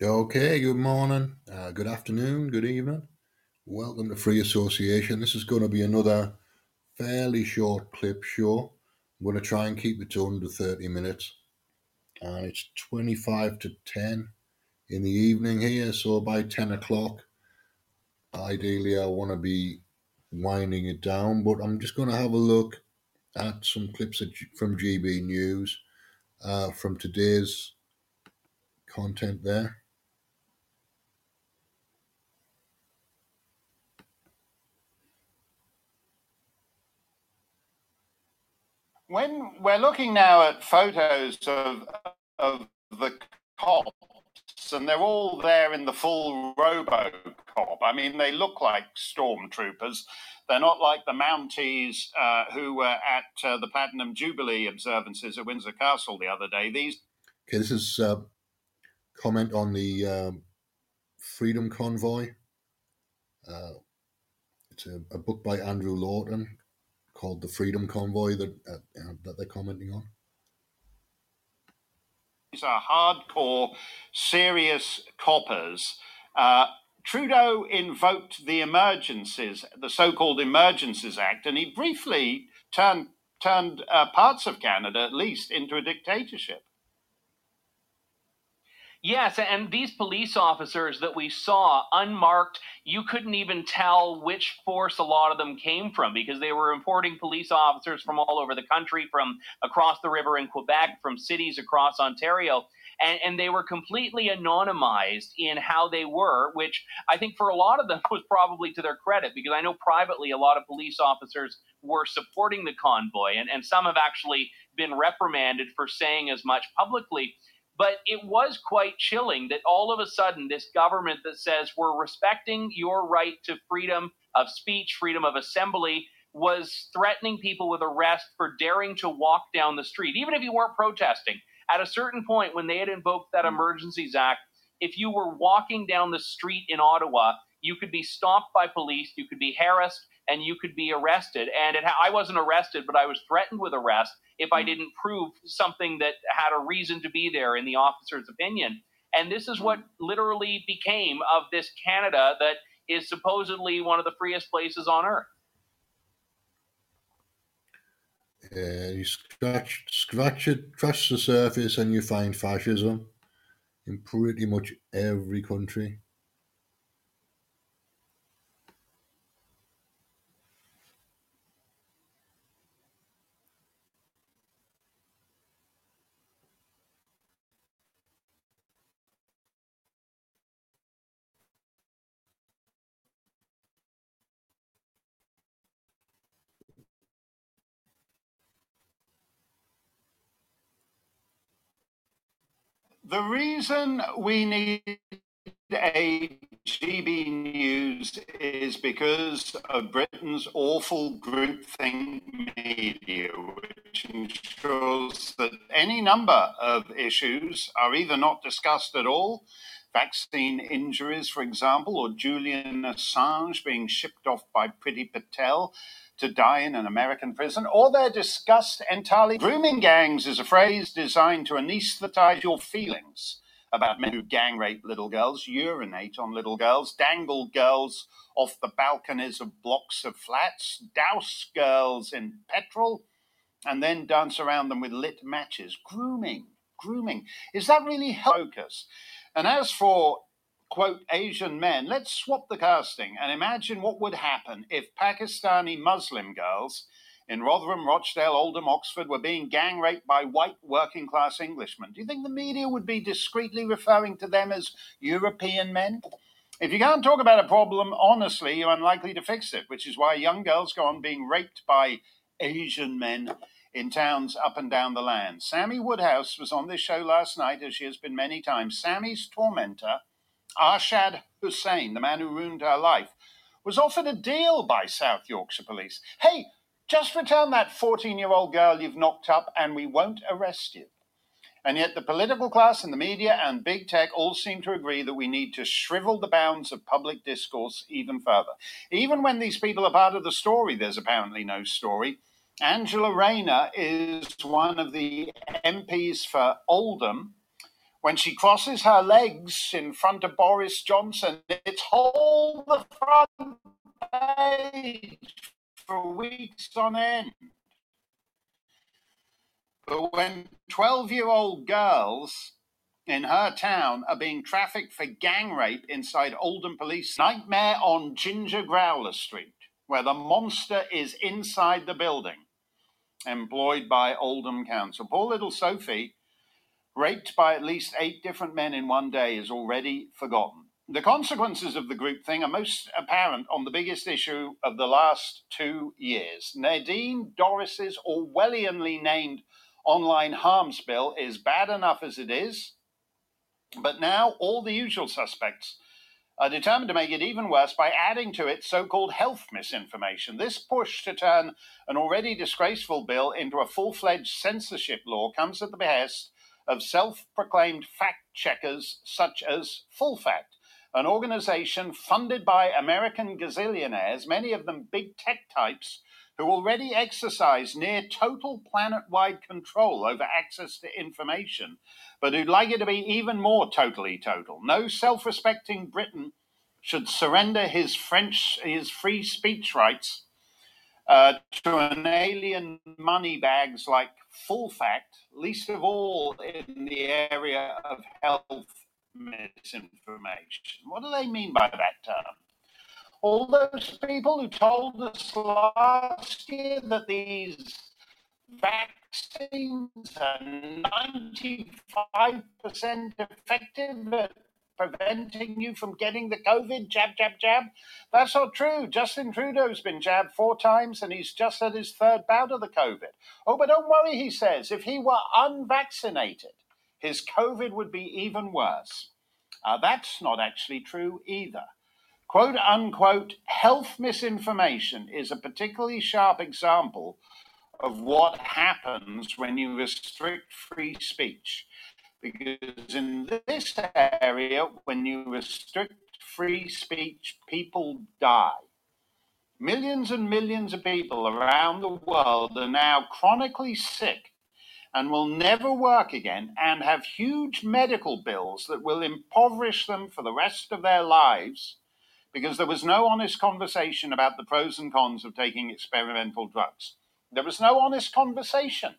Okay, good morning, uh, good afternoon, good evening. Welcome to Free Association. This is going to be another fairly short clip show. I'm going to try and keep it to under 30 minutes. And it's 25 to 10 in the evening here. So by 10 o'clock, ideally, I want to be winding it down. But I'm just going to have a look at some clips from GB News uh, from today's content there. When we're looking now at photos of of the cops, and they're all there in the full RoboCop. I mean, they look like stormtroopers. They're not like the Mounties uh, who were at uh, the Platinum Jubilee observances at Windsor Castle the other day. These. Okay, this is uh, comment on the um, Freedom Convoy. Uh, it's a, a book by Andrew Lawton called the Freedom Convoy that uh, that they're commenting on? These are hardcore, serious coppers. Uh, Trudeau invoked the emergencies, the so-called Emergencies Act, and he briefly turned turned uh, parts of Canada, at least, into a dictatorship. Yes, and these police officers that we saw unmarked, you couldn't even tell which force a lot of them came from because they were importing police officers from all over the country, from across the river in Quebec, from cities across Ontario. And, and they were completely anonymized in how they were, which I think for a lot of them was probably to their credit because I know privately a lot of police officers were supporting the convoy, and, and some have actually been reprimanded for saying as much publicly. But it was quite chilling that all of a sudden, this government that says we're respecting your right to freedom of speech, freedom of assembly, was threatening people with arrest for daring to walk down the street, even if you weren't protesting. At a certain point, when they had invoked that Emergencies Act, if you were walking down the street in Ottawa, you could be stopped by police, you could be harassed, and you could be arrested. And it, I wasn't arrested, but I was threatened with arrest if I hmm. didn't prove something that had a reason to be there in the officer's opinion. And this is what literally became of this Canada that is supposedly one of the freest places on earth. Yeah, you scratch, scratch it, scratch the surface, and you find fascism in pretty much every country. The reason we need a GB News is because of Britain's awful groupthink media, which ensures that any number of issues are either not discussed at all, vaccine injuries, for example, or Julian Assange being shipped off by Priti Patel to die in an American prison, or they're entirely. Grooming gangs is a phrase designed to anesthetize your feelings about men who gang rape little girls, urinate on little girls, dangle girls off the balconies of blocks of flats, douse girls in petrol, and then dance around them with lit matches. Grooming, grooming. Is that really focus? And as for quote, Asian men, let's swap the casting and imagine what would happen if Pakistani Muslim girls in Rotherham, Rochdale, Oldham, Oxford were being gang raped by white working class Englishmen. Do you think the media would be discreetly referring to them as European men? If you can't talk about a problem honestly, you're unlikely to fix it, which is why young girls go on being raped by Asian men in towns up and down the land. Sammy Woodhouse was on this show last night, as she has been many times. Sammy's tormentor Arshid Hussain, the man who ruined her life, was offered a deal by South Yorkshire Police. Hey, just return that 14 year old girl you've knocked up and we won't arrest you. And yet, the political class and the media and big tech all seem to agree that we need to shrivel the bounds of public discourse even further. Even when these people are part of the story, there's apparently no story. Angela Rayner is one of the MPs for Oldham When she crosses her legs in front of Boris Johnson, it's all the front page for weeks on end. But when 12 year old girls in her town are being trafficked for gang rape inside Oldham Police Nightmare on Ginger Growler Street, where the monster is inside the building, employed by Oldham Council. Poor little Sophie, raped by at least eight different men in one day, is already forgotten. The consequences of the groupthink are most apparent on the biggest issue of the last two years. Nadine Dorries's Orwellianly named online harms bill is bad enough as it is, but now all the usual suspects are determined to make it even worse by adding to it so called health misinformation. This push to turn an already disgraceful bill into a full fledged censorship law comes at the behest of self proclaimed fact checkers such as Full Fact, an organization funded by American gazillionaires, many of them big tech types who already exercise near total planet wide control over access to information, but who'd like it to be even more totally total. No self respecting Briton should surrender his French, his free speech rights uh, to an alien money bags like Full Fact, least of all in the area of health misinformation. What do they mean by that term? all those people who told us last year that these vaccines are 95% effective at preventing you from getting the COVID jab, jab, jab. That's not true. Justin Trudeau's been jabbed four times and he's just had his third bout of the COVID. Oh, but don't worry, he says, if he were unvaccinated, his COVID would be even worse. Uh, that's not actually true either. Quote unquote health misinformation is a particularly sharp example of what happens when you restrict free speech. Because in this area, when you restrict free speech, people die. Millions and millions of people around the world are now chronically sick and will never work again and have huge medical bills that will impoverish them for the rest of their lives because there was no honest conversation about the pros and cons of taking experimental drugs. There was no honest conversation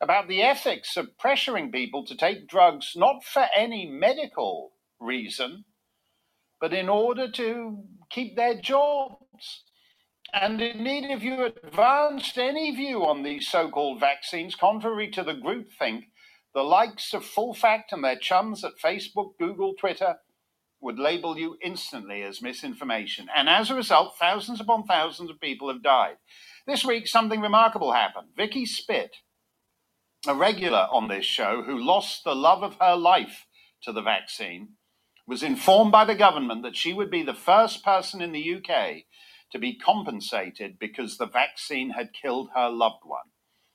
about the ethics of pressuring people to take drugs not for any medical reason, but in order to keep their jobs. And indeed, if you advanced any view on these so called vaccines, contrary to the groupthink, the likes of Full Fact and their chums at Facebook, Google, Twitter would label you instantly as misinformation. And as a result, thousands upon thousands of people have died. This week, something remarkable happened. Vicky Spit, a regular on this show who lost the love of her life to the vaccine, was informed by the government that she would be the first person in the UK to be compensated because the vaccine had killed her loved one.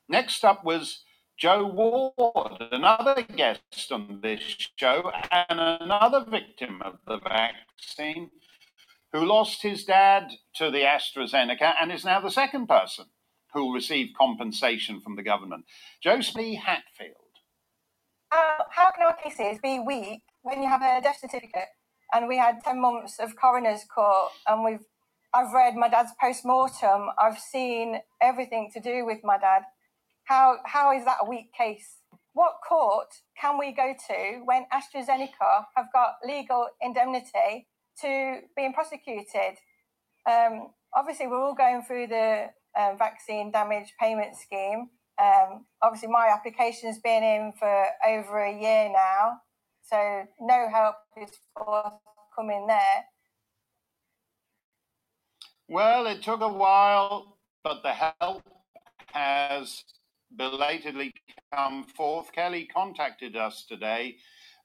Next up was Joe Ward, another guest on this show and another victim of the vaccine, who lost his dad to the AstraZeneca and is now the second person who will receive compensation from the government. Josie Hatfield. Uh, how can our cases be weak when you have a death certificate? And we had 10 months of coroner's court, and we've I've read my dad's post mortem. I've seen everything to do with my dad. How, how is that a weak case? What court can we go to when AstraZeneca have got legal indemnity to being prosecuted? Um, obviously, we're all going through the um, vaccine damage payment scheme. Um, obviously, my application's been in for over a year now, so no help is forthcoming there. Well, it took a while, but the help has belatedly come forth. Kelly contacted us today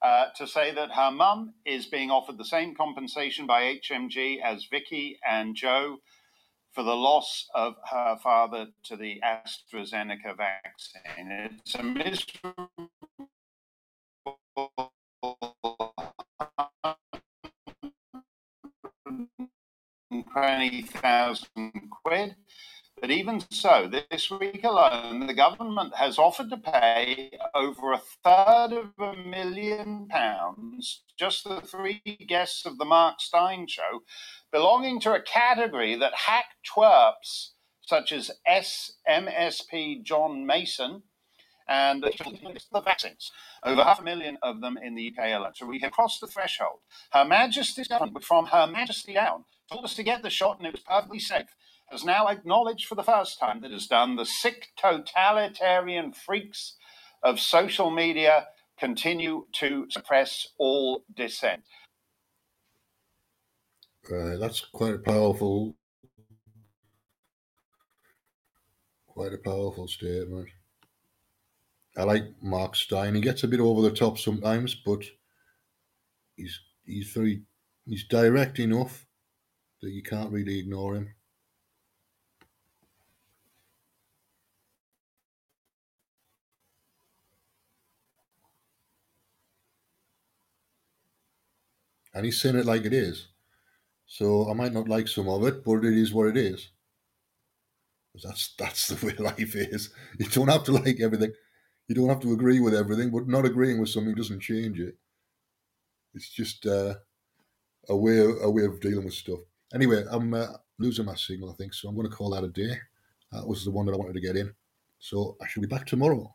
uh, to say that her mum is being offered the same compensation by HMG as Vicky and Joe for the loss of her father to the AstraZeneca vaccine. It's a miserable 20,000 quid But even so, this week alone, the government has offered to pay over a third of a million pounds, just the three guests of the Mark Steyn show, belonging to a category that hack twerps such as SMSP John Mason and the vaccines. Over half a million of them in the UK alone. So we have crossed the threshold. Her Majesty's government, from Her Majesty down, told us to get the shot and it was perfectly safe has now acknowledged for the first time that has done the sick totalitarian freaks of social media continue to suppress all dissent. Uh, that's quite a powerful, quite a powerful statement. I like Mark Steyn. He gets a bit over the top sometimes, but he's he's very he's direct enough that you can't really ignore him. And he's saying it like it is. So I might not like some of it, but it is what it is. That's that's the way life is. You don't have to like everything. You don't have to agree with everything, but not agreeing with something doesn't change it. It's just uh, a way a way of dealing with stuff. Anyway, I'm uh, losing my signal, I think, so I'm going to call that a day. That was the one that I wanted to get in. So I shall be back tomorrow.